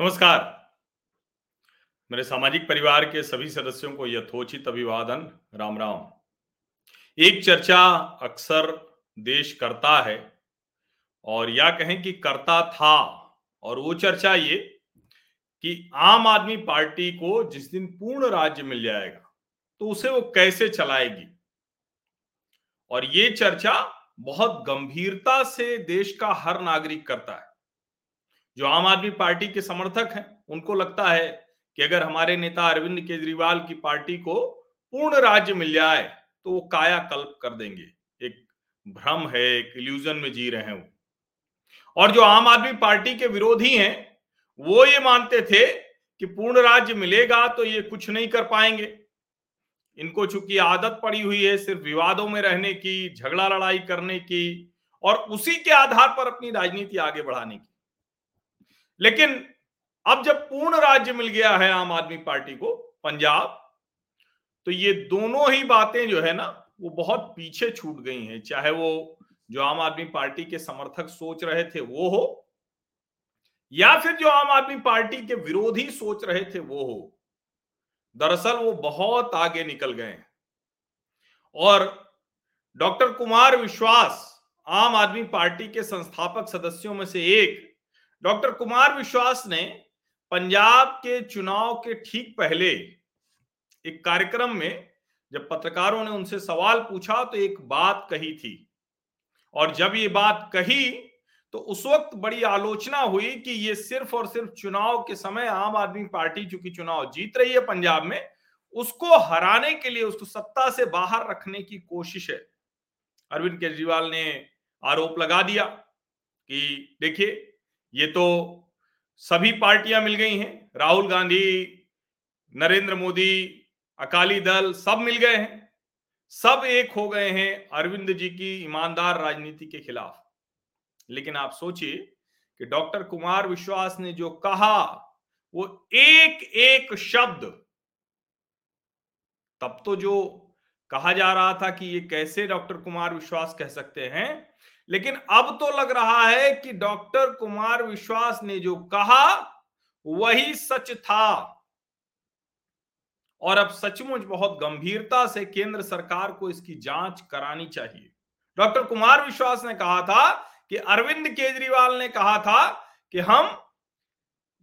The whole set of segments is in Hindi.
नमस्कार। मेरे सामाजिक परिवार के सभी सदस्यों को यथोचित अभिवादन। राम राम। एक चर्चा अक्सर देश करता है और या कहें कि करता था, और वो चर्चा ये कि आम आदमी पार्टी को जिस दिन पूर्ण राज्य मिल जाएगा तो उसे वो कैसे चलाएगी? और ये चर्चा बहुत गंभीरता से देश का हर नागरिक करता है। जो आम आदमी पार्टी के समर्थक हैं, उनको लगता है कि अगर हमारे नेता अरविंद केजरीवाल की पार्टी को पूर्ण राज्य मिल जाए तो वो काया कल्प कर देंगे। एक भ्रम है, एक इल्यूजन में जी रहे हैं। वो और जो आम आदमी पार्टी के विरोधी हैं, वो ये मानते थे कि पूर्ण राज्य मिलेगा तो ये कुछ नहीं कर पाएँगे। इनको चूँकि आदत पड़ी हुई है सिर्फ़ विवादों में रहने की, झगड़ा लड़ाई करने की, और उसी के आधार पर अपनी राजनीति आगे बढ़ाने की। लेकिन अब जब पूर्ण राज्य मिल गया है आम आदमी पार्टी को, पंजाब तो ये दोनों ही बातें जो है ना, वो बहुत पीछे छूट गई हैं। चाहे वो जो आम आदमी पार्टी के समर्थक सोच रहे थे वो हो, या फिर जो आम आदमी पार्टी के विरोधी सोच रहे थे वो हो, दरअसल वो बहुत आगे निकल गए हैं। और डॉक्टर कुमार विश्वास, आम आदमी पार्टी के संस्थापक सदस्यों में से एक डॉक्टर कुमार विश्वास ने पंजाब के चुनाव के ठीक पहले एक कार्यक्रम में जब पत्रकारों ने उनसे सवाल पूछा तो एक बात कही थी। और जब ये बात कही तो उस वक्त बड़ी आलोचना हुई कि ये सिर्फ़ और सिर्फ़ चुनाव के समय आम आदमी पार्टी चूँकि चुनाव जीत रही है पंजाब में, उसको हराने के लिए, उसको सत्ता से बाहर रखने की कोशिश है। अरविंद केजरीवाल ने आरोप लगा दिया कि देखिए ये तो सभी पार्टियाँ मिल गई हैं। राहुल गांधी, नरेंद्र मोदी, अकाली दल सब मिल गए हैं। सब एक हो गए हैं अरविंद जी की ईमानदार राजनीति के खिलाफ। लेकिन आप सोचिए कि डॉक्टर कुमार विश्वास ने जो कहा, वो एक एक शब्द। तब तो जो कहा जा रहा था कि ये कैसे डॉक्टर कुमार विश्वास कह सकते हैं लेकिन अब तो लग रहा है कि डॉक्टर कुमार विश्वास ने जो कहा, वही सच था। और अब सचमुच बहुत गंभीरता से केंद्र सरकार को इसकी जाँच करानी चाहिए। डॉक्टर कुमार विश्वास ने कहा था कि अरविंद केजरीवाल ने कहा था कि हम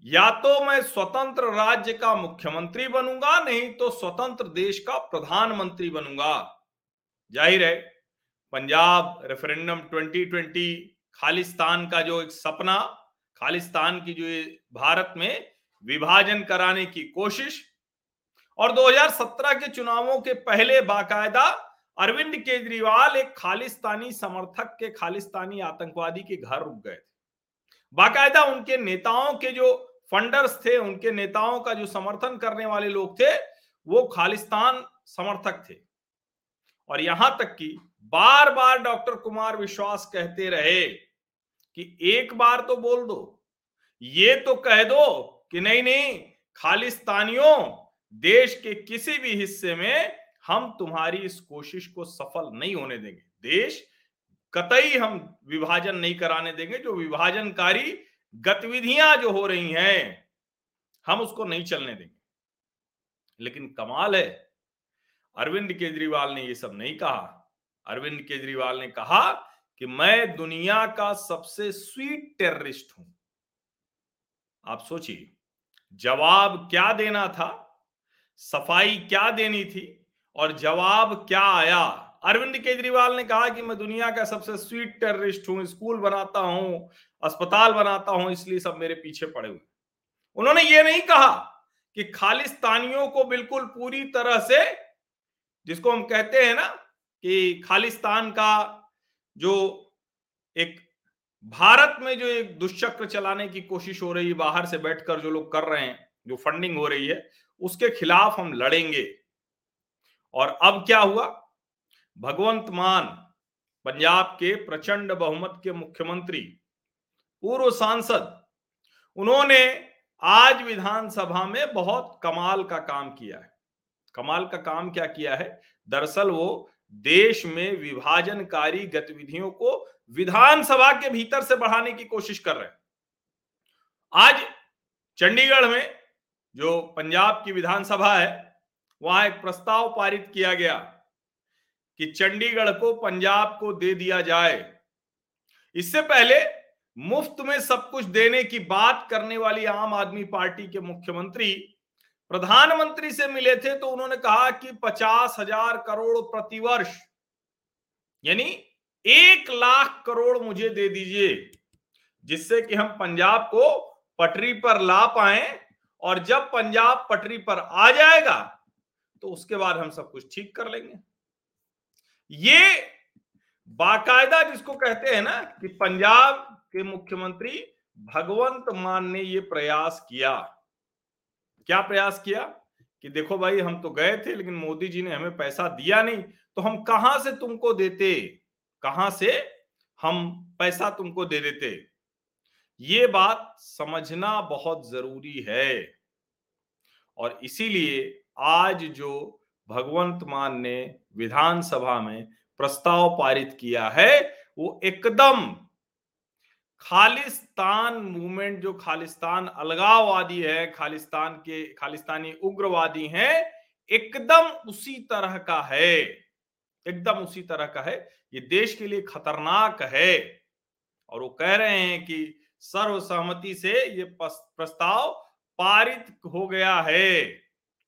या तो मैं स्वतंत्र राज्य का मुख्यमंत्री बनूँगा, नहीं तो स्वतंत्र देश का प्रधानमंत्री बनूँगा। ज़ाहिर है पंजाब रेफरेंडम 2020 खालिस्तान का जो एक सपना, खालिस्तान की जो भारत में विभाजन कराने की कोशिश और 2017 के चुनावों के पहले बाकायदा अरविंद केजरीवाल एक खालिस्तानी समर्थक के खालिस्तानी आतंकवादी के घर रुक गए थे। बाकायदा उनके नेताओं के जो फंडर्स थे, उनके नेताओं का जो समर्थन करने वाले लोग थे, वो खालिस्तान समर्थक थे। और यहाँ तक कि बार बार डॉक्टर कुमार विश्वास कहते रहे कि एक बार तो बोल दो, ये तो कह दो कि नहीं नहीं, खालिस्तानियों, देश के किसी भी हिस्से में हम तुम्हारी इस कोशिश को सफल नहीं होने देंगे। देश कतई हम विभाजन नहीं कराने देंगे, जो विभाजनकारी गतिविधियाँ जो हो रही हैं, हम उसको नहीं चलने देंगे। लेकिन कमाल है। अरविंद केजरीवाल ने ये सब नहीं कहा। अरविंद केजरीवाल ने कहा कि मैं दुनिया का सबसे स्वीट टेररिस्ट हूँ। आप सोचिए, जवाब क्या देना था? सफ़ाई क्या देनी थी? और जवाब क्या आया? अरविंद केजरीवाल ने कहा कि मैं दुनिया का सबसे स्वीट टेररिस्ट हूँ, स्कूल बनाता हूँ, अस्पताल बनाता हूँ, इसलिए सब मेरे पीछे पड़े हुए उन्होंने ये नहीं कहा कि खालिस्तानियों को बिल्कुल पूरी तरह से, जिसको हम कहते हैं ना कि खालिस्तान का जो एक भारत में जो एक दुष्चक्र चलाने की कोशिश हो रही है, बाहर से बैठकर जो लोग कर रहे हैं, जो फंडिंग हो रही है, उसके खिलाफ हम लड़ेंगे। और अब क्या हुआ? भगवंत मान, पंजाब के प्रचंड बहुमत के मुख्यमंत्री, पूर्व सांसद, उन्होंने आज विधानसभा में बहुत कमाल का काम किया है। कमाल का काम क्या किया है? दरअसल वो देश में विभाजनकारी गतिविधियों को विधानसभा के भीतर से बढ़ाने की कोशिश कर रहे हैं। आज चंडीगढ़ में जो पंजाब की विधानसभा है, वहाँ एक प्रस्ताव पारित किया गया कि चंडीगढ़ को पंजाब को दे दिया जाए। इससे पहले मुफ़्त में सब कुछ देने की बात करने वाली आम आदमी पार्टी के मुख्यमंत्री प्रधानमंत्री से मिले थे तो उन्होंने कहा कि पचास हज़ार करोड़ प्रतिवर्ष यानी एक लाख करोड़ मुझे दे दीजिए, जिससे कि हम पंजाब को पटरी पर ला पाए और जब पंजाब पटरी पर आ जाएगा तो उसके बाद हम सब कुछ ठीक कर लेंगे। ये बाकायदा जिसको कहते हैं ना कि पंजाब के मुख्यमंत्री भगवंत मान ने ये प्रयास किया। क्या प्रयास किया कि देखो भाई, हम तो गए थे, लेकिन मोदी जी ने हमें पैसा दिया नहीं तो हम कहाँ से तुमको देते? कहाँ से हम पैसा तुमको दे देते? ये बात समझना बहुत ज़रूरी है। और इसीलिए आज जो भगवंत मान ने विधानसभा में प्रस्ताव पारित किया है, वो एकदम खालिस्तान मूवमेंट जो खालिस्तान अलगाववादी है, खालिस्तान के, खालिस्तानी उग्रवादी हैं, एकदम उसी तरह का है। एकदम उसी तरह का है। ये देश के लिए खतरनाक है। और वो कह रहे हैं कि सर्वसहमति से ये प्रस्ताव पारित हो गया है।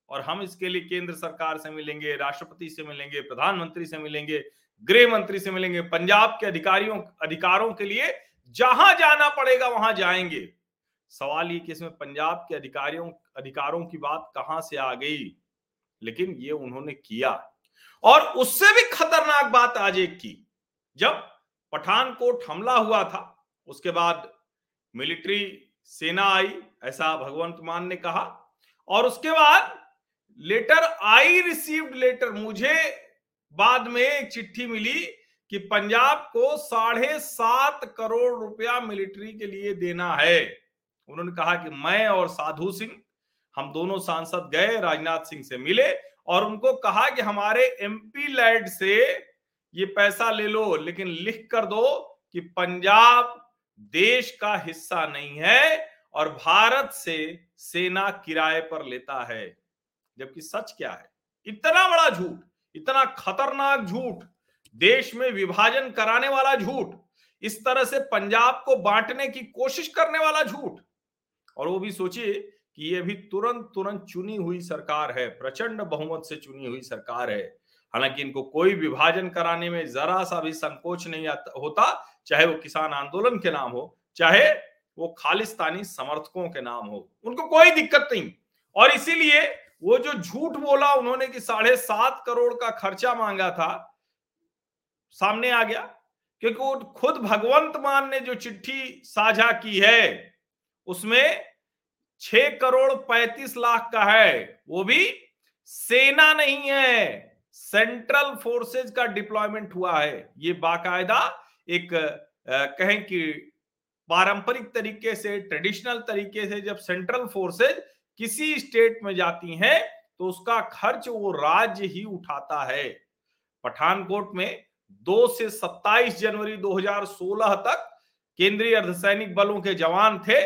और हम इसके लिए केंद्र सरकार से मिलेंगे, राष्ट्रपति से मिलेंगे, प्रधानमंत्री से मिलेंगे, गृह मंत्री से मिलेंगे, पंजाब के अधिकारियों, अधिकारों के लिए जहाँ जाना पड़ेगा वहाँ जाएँगे। सवाल ये कि इसमें पंजाब के अधिकारियों, अधिकारों की बात कहाँ से आ गई? लेकिन ये उन्होंने किया। और उससे भी खतरनाक बात आज एक की। जब पठानकोट हमला हुआ था, उसके बाद मिलिट्री सेना आई, ऐसा भगवंत मान ने कहा। और उसके बाद लेटर, आई रिसीव्ड लेटर, मुझे बाद में एक चिट्ठी मिली कि पंजाब को साढ़े सात करोड़ रुपया मिलिट्री के लिए देना है। उन्होंने कहा कि मैं और साधु सिंह, हम दोनों सांसद गए, राजनाथ सिंह से मिले और उनको कहा कि हमारे एमपी लैड से ये पैसा ले लो, लेकिन लिख कर दो कि पंजाब देश का हिस्सा नहीं है और भारत से सेना किराए पर लेता है। जबकि सच क्या है? इतना बड़ा झूठ, इतना खतरनाक झूठ देश में विभाजन कराने वाला झूठ, इस तरह से पंजाब को बांटने की कोशिश करने वाला झूठ। और वो भी सोचिए कि ये भी तुरंत तुरंत चुनी हुई सरकार है, प्रचंड बहुमत से चुनी हुई सरकार है। हालाँकि इनको कोई विभाजन कराने में जरा सा भी संकोच नहीं होता, चाहे वो किसान आंदोलन के नाम हो, चाहे वो खालिस्तानी समर्थकों के नाम हो, उनको कोई दिक्कत नहीं। और इसीलिए वो जो झूठ बोला उन्होंने कि साढ़े सात करोड़ का खर्चा मांगा था सामने आ गया, क्योंकि वो खुद भगवंत मान ने जो चिट्ठी साझा की है, उसमें छह करोड़ पैंतीस लाख का है। वो भी सेना नहीं है, सेंट्रल फोर्सेज का डिप्लॉयमेंट हुआ है। ये बाकायदा एक कहें कि पारंपरिक तरीके से, ट्रेडिशनल तरीके से जब सेंट्रल फोर्सेज किसी स्टेट में जाती हैं तो उसका खर्च वो राज्य ही उठाता है। पठानकोट में दो से 27 जनवरी 2016 तक केंद्रीय अर्धसैनिक बलों के जवान थे।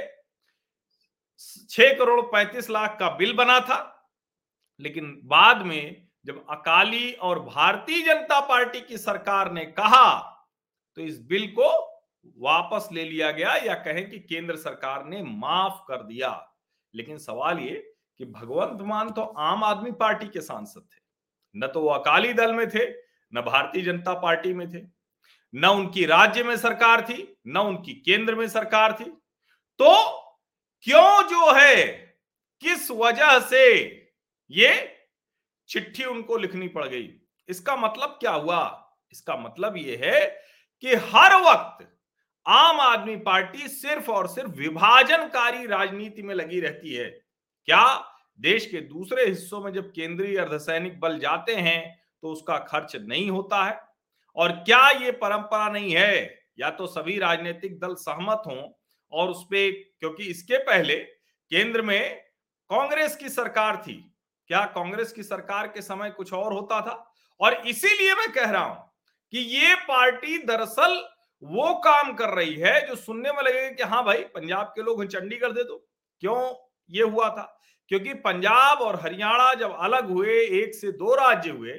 छह करोड़ पैंतीस लाख का बिल बना था। लेकिन बाद में जब अकाली और भारतीय जनता पार्टी की सरकार ने कहा तो इस बिल को वापस ले लिया गया या कहें कि केंद्र सरकार ने माफ़ कर दिया। लेकिन सवाल ये कि भगवंत मान तो आम आदमी पार्टी के सांसद थे, न तो वो अकाली दल में थे न भारतीय जनता पार्टी में थे, न उनकी राज्य में सरकार थी, न उनकी केंद्र में सरकार थी। तो क्यों जो है, किस वजह से ये चिट्ठी उनको लिखनी पड़ गई? इसका मतलब क्या हुआ? इसका मतलब यह है कि हर वक्त आम आदमी पार्टी सिर्फ़ और सिर्फ़ विभाजनकारी राजनीति में लगी रहती है। क्या देश के दूसरे हिस्सों में जब केंद्रीय अर्धसैनिक बल जाते हैं तो उसका खर्च नहीं होता है। और क्या ये परंपरा नहीं है? या तो सभी राजनीतिक दल सहमत हों और उस पर क्योंकि इसके पहले केंद्र में कांग्रेस की सरकार थी। क्या कांग्रेस की सरकार के समय कुछ और होता था? और इसीलिए मैं कह रहा हूँ कि ये पार्टी दरअसल वो काम कर रही है जो सुनने में लगेगा कि हाँ भाई, पंजाब के लोग चंडीगढ़ दे दो। क्यों ये हुआ था? क्योंकि पंजाब और हरियाणा जब अलग हुए, एक से दो राज्य हुए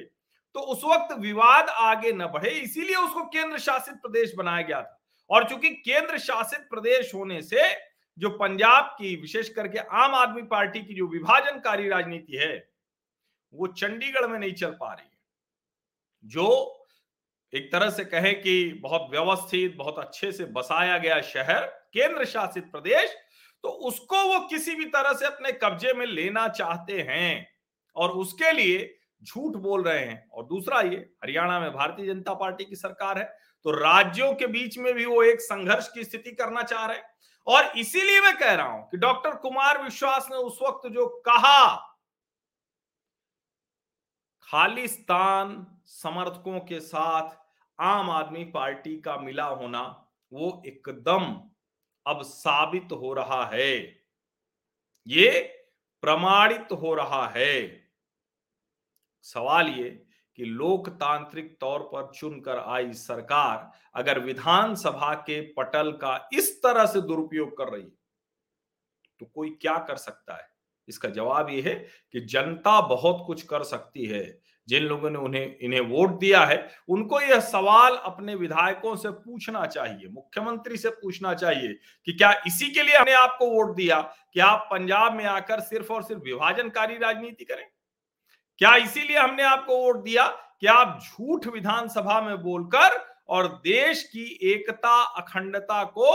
तो उस वक्त विवाद आगे न बढ़े, इसीलिए उसको केंद्र शासित प्रदेश बनाया गया था। और चूँकि केंद्र शासित प्रदेश होने से जो पंजाब की, विशेष करके आम आदमी पार्टी की जो विभाजनकारी राजनीति है, वो चंडीगढ़ में नहीं चल पा रही है। जो एक तरह से कहे कि बहुत व्यवस्थित, बहुत अच्छे से बसाया गया शहर, केंद्र शासित प्रदेश तो उसको वो किसी भी तरह से अपने कब्जे में लेना चाहते हैं। और उसके लिए झूठ बोल रहे हैं। और दूसरा ये, हरियाणा में भारतीय जनता पार्टी की सरकार है तो राज्यों के बीच में भी वो एक संघर्ष की स्थिति करना चाह रहे हैं। और इसीलिए मैं कह रहा हूँ कि डॉक्टर कुमार विश्वास ने उस वक्त जो कहा, खालिस्तान समर्थकों के साथ आम आदमी पार्टी का मिला होना, वो एकदम अब साबित हो रहा है। ये प्रमाणित हो रहा है। सवाल ये कि लोकतांत्रिक तौर पर चुनकर आई सरकार अगर विधानसभा के पटल का इस तरह से दुरुपयोग कर रही तो कोई क्या कर सकता है? इसका जवाब यह है कि जनता बहुत कुछ कर सकती है। जिन लोगों ने उन्हें, इन्हें वोट दिया है, उनको यह सवाल अपने विधायकों से पूछना चाहिए, मुख्यमंत्री से पूछना चाहिए कि क्या इसी के लिए हमने आपको वोट दिया? कि आप पंजाब में आकर सिर्फ़ और सिर्फ़ विभाजनकारी राजनीति करें? क्या इसीलिए हमने आपको वोट दिया कि आप झूठ विधानसभा में बोलकर और देश की एकता अखंडता को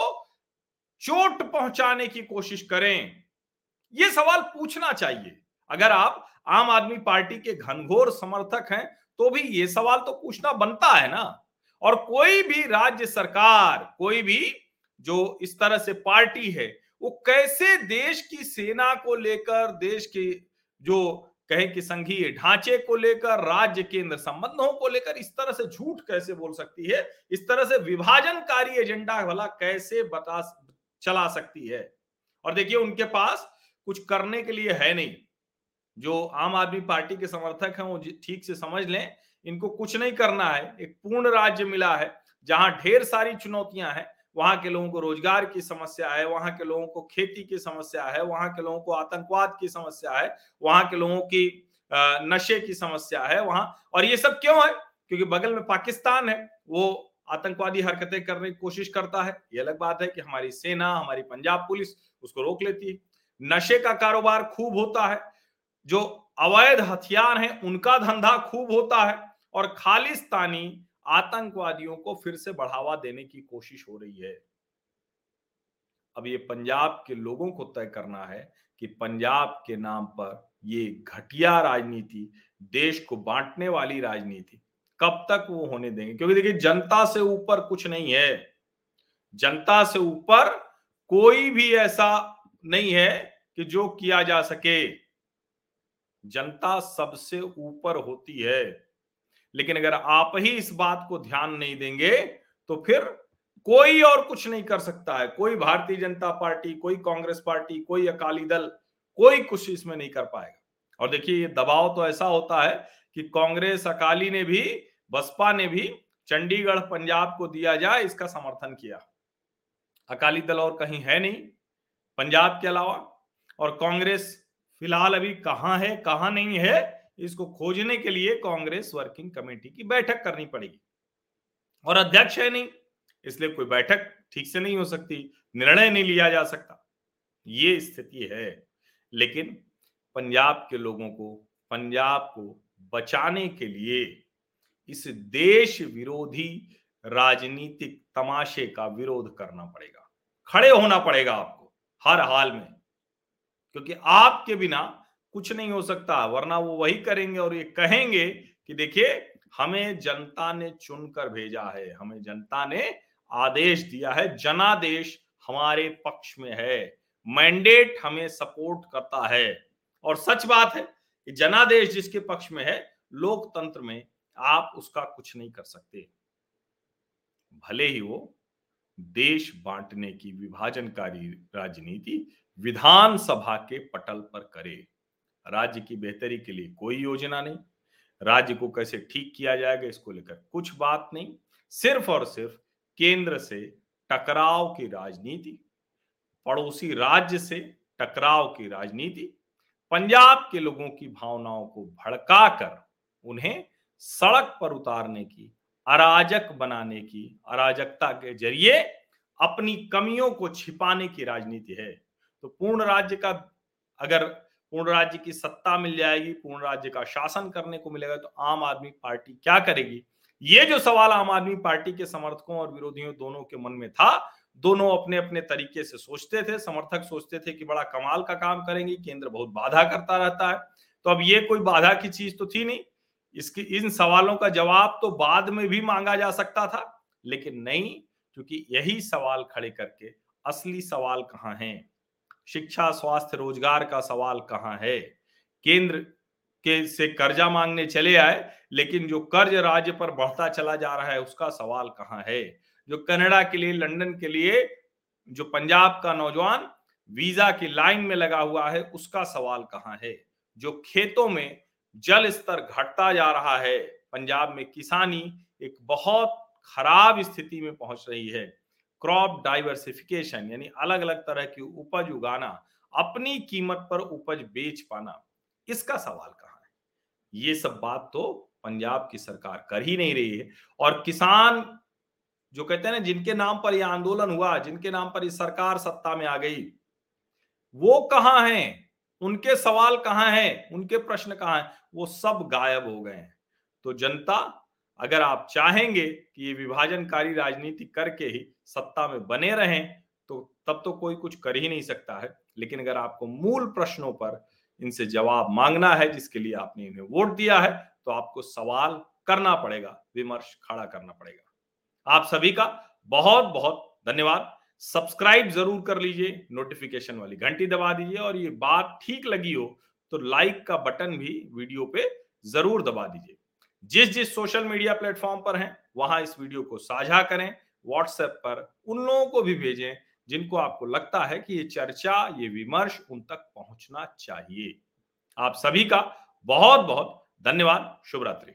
चोट पहुँचाने की कोशिश करें? यह सवाल पूछना चाहिए। अगर आप आम आदमी पार्टी के घनघोर समर्थक हैं तो भी ये सवाल तो पूछना बनता है ना। और कोई भी राज्य सरकार, कोई भी जो इस तरह से पार्टी है, वो कैसे देश की सेना को लेकर, देश के जो कहें कि संघीय ढांचे को लेकर, राज्य केंद्र संबंधों को लेकर इस तरह से झूठ कैसे बोल सकती है? इस तरह से विभाजनकारी एजेंडा भला कैसे बता चला सकती है? और देखिए, उनके पास कुछ करने के लिए है नहीं। जो आम आदमी पार्टी के समर्थक हैं, वो ठीक से समझ लें, इनको कुछ नहीं करना है। एक पूर्ण राज्य मिला है, जहाँ ढेर सारी चुनौतियाँ हैं। वहाँ के लोगों को रोज़गार की समस्या है, वहाँ के लोगों को खेती की समस्या है, वहाँ के लोगों को आतंकवाद की समस्या है, वहाँ के लोगों की नशे की समस्या है, वहाँ और ये सब क्यों है? क्योंकि बगल में पाकिस्तान है, वो आतंकवादी हरकतें करने की कोशिश करता है। ये अलग बात है कि हमारी सेना, हमारी पंजाब पुलिस उसको रोक लेती है। नशे का कारोबार खूब होता है, जो अवैध हथियार हैं, उनका धंधा खूब होता है और खालिस्तानी आतंकवादियों को फिर से बढ़ावा देने की कोशिश हो रही है। अब ये पंजाब के लोगों को तय करना है कि पंजाब के नाम पर ये घटिया राजनीति, देश को बांटने वाली राजनीति कब तक वो होने देंगे? क्योंकि देखिए, जनता से ऊपर कुछ नहीं है। जनता से ऊपर कोई भी ऐसा नहीं है कि जो किया जा सके। जनता सबसे ऊपर होती है। लेकिन अगर आप ही इस बात को ध्यान नहीं देंगे तो फिर कोई और कुछ नहीं कर सकता है। कोई भारतीय जनता पार्टी, कोई कांग्रेस पार्टी, कोई अकाली दल, कोई कुछ इसमें नहीं कर पाएगा। और देखिए, ये दबाव तो ऐसा होता है कि कांग्रेस, अकाली ने भी, बसपा ने भी चंडीगढ़, पंजाब को दिया जाए, इसका समर्थन किया। अकाली दल और कहीं है नहीं, पंजाब के अलावा। और कांग्रेस फ़िलहाल अभी कहाँ है, कहाँ नहीं है इसको खोजने के लिए कांग्रेस वर्किंग कमेटी की बैठक करनी पड़ेगी। और अध्यक्ष है नहीं, इसलिए कोई बैठक ठीक से नहीं हो सकती, निर्णय नहीं लिया जा सकता। ये स्थिति है। लेकिन पंजाब के लोगों को, पंजाब को बचाने के लिए इस देश विरोधी राजनीतिक तमाशे का विरोध करना पड़ेगा। खड़े होना पड़ेगा आपको, हर हाल में। क्योंकि आपके बिना कुछ नहीं हो सकता, वरना वो वही करेंगे और ये कहेंगे कि देखिए, हमें जनता ने चुनकर भेजा है, हमें जनता ने आदेश दिया है, जनादेश हमारे पक्ष में है, मैंडेट हमें सपोर्ट करता है। और सच बात है कि जनादेश जिसके पक्ष में है, लोकतंत्र में आप उसका कुछ नहीं कर सकते। भले ही वो देश बांटने की विभाजनकारी राजनीति विधानसभा के पटल पर करे। राज्य की बेहतरी के लिए कोई योजना नहीं। राज्य को कैसे ठीक किया जाएगा, इसको लेकर कुछ बात नहीं। सिर्फ़ और सिर्फ़ केंद्र से टकराव की राजनीति, पड़ोसी राज्य से टकराव की राजनीति, पंजाब के लोगों की भावनाओं को भड़काकर उन्हें सड़क पर उतारने की, अराजक बनाने की, अराजकता के ज़रिए अपनी कमियों को छिपाने की राजनीति है। तो पूर्ण राज्य का अगर पूर्ण राज्य की सत्ता मिल जाएगी, पूर्ण राज्य का शासन करने को मिलेगा तो आम आदमी पार्टी क्या करेगी? ये जो सवाल आम आदमी पार्टी के समर्थकों और विरोधियों दोनों के मन में था, दोनों अपने अपने तरीके से सोचते थे, समर्थक सोचते थे कि बड़ा कमाल का काम करेंगे, केंद्र बहुत बाधा करता रहता है। तो अब ये कोई बाधा की चीज़ तो थी नहीं। इसकी, इन सवालों का जवाब तो बाद में भी मांगा जा सकता था, लेकिन नहीं, क्योंकि यही सवाल खड़े करके, असली सवाल कहाँ है? शिक्षा, स्वास्थ्य, रोज़गार का सवाल कहाँ है? केंद्र के से कर्जा मांगने चले आए, लेकिन जो कर्ज राज्य पर बढ़ता चला जा रहा है, उसका सवाल कहाँ है? जो कनाडा के लिए, लंदन के लिए, जो पंजाब का नौजवान वीज़ा की लाइन में लगा हुआ है, उसका सवाल कहाँ है? जो खेतों में जल स्तर घटता जा रहा है, पंजाब में किसानी एक बहुत खराब स्थिति में पहुँच रही है। क्रॉप डाइवर्सिफिकेशन, यानी अलग अलग तरह की उपज उगाना, अपनी कीमत पर उपज बेच पाना, इसका सवाल कहाँ है? ये सब बात तो पंजाब की सरकार कर ही नहीं रही है। और किसान जो कहते हैं ना, जिनके नाम पर यह आंदोलन हुआ, जिनके नाम पर ये सरकार सत्ता में आ गई, वो कहाँ हैं? उनके सवाल कहाँ हैं? उनके प्रश्न कहाँ हैं? वो सब गायब हो गए हैं। तो जनता अगर आप चाहेंगे कि ये विभाजनकारी राजनीति करके ही सत्ता में बने रहें तो तब तो कोई कुछ कर ही नहीं सकता है। लेकिन अगर आपको मूल प्रश्नों पर इनसे जवाब मांगना है, जिसके लिए आपने इन्हें वोट दिया है तो आपको सवाल करना पड़ेगा, विमर्श खड़ा करना पड़ेगा। आप सभी का बहुत बहुत धन्यवाद। सब्सक्राइब ज़रूर कर लीजिए, नोटिफिकेशन वाली घंटी दबा दीजिए, और ये बात ठीक लगी हो तो लाइक का बटन भी वीडियो पे ज़रूर दबा दीजिए। जिस जिस सोशल मीडिया प्लेटफॉर्म पर हैं, वहाँ इस वीडियो को साझा करें व्हाट्सएप पर उन लोगों को भी भेजें, जिनको आपको लगता है कि ये चर्चा, ये विमर्श उन तक पहुँचना चाहिए। आप सभी का बहुत बहुत धन्यवाद। शुभ रात्रि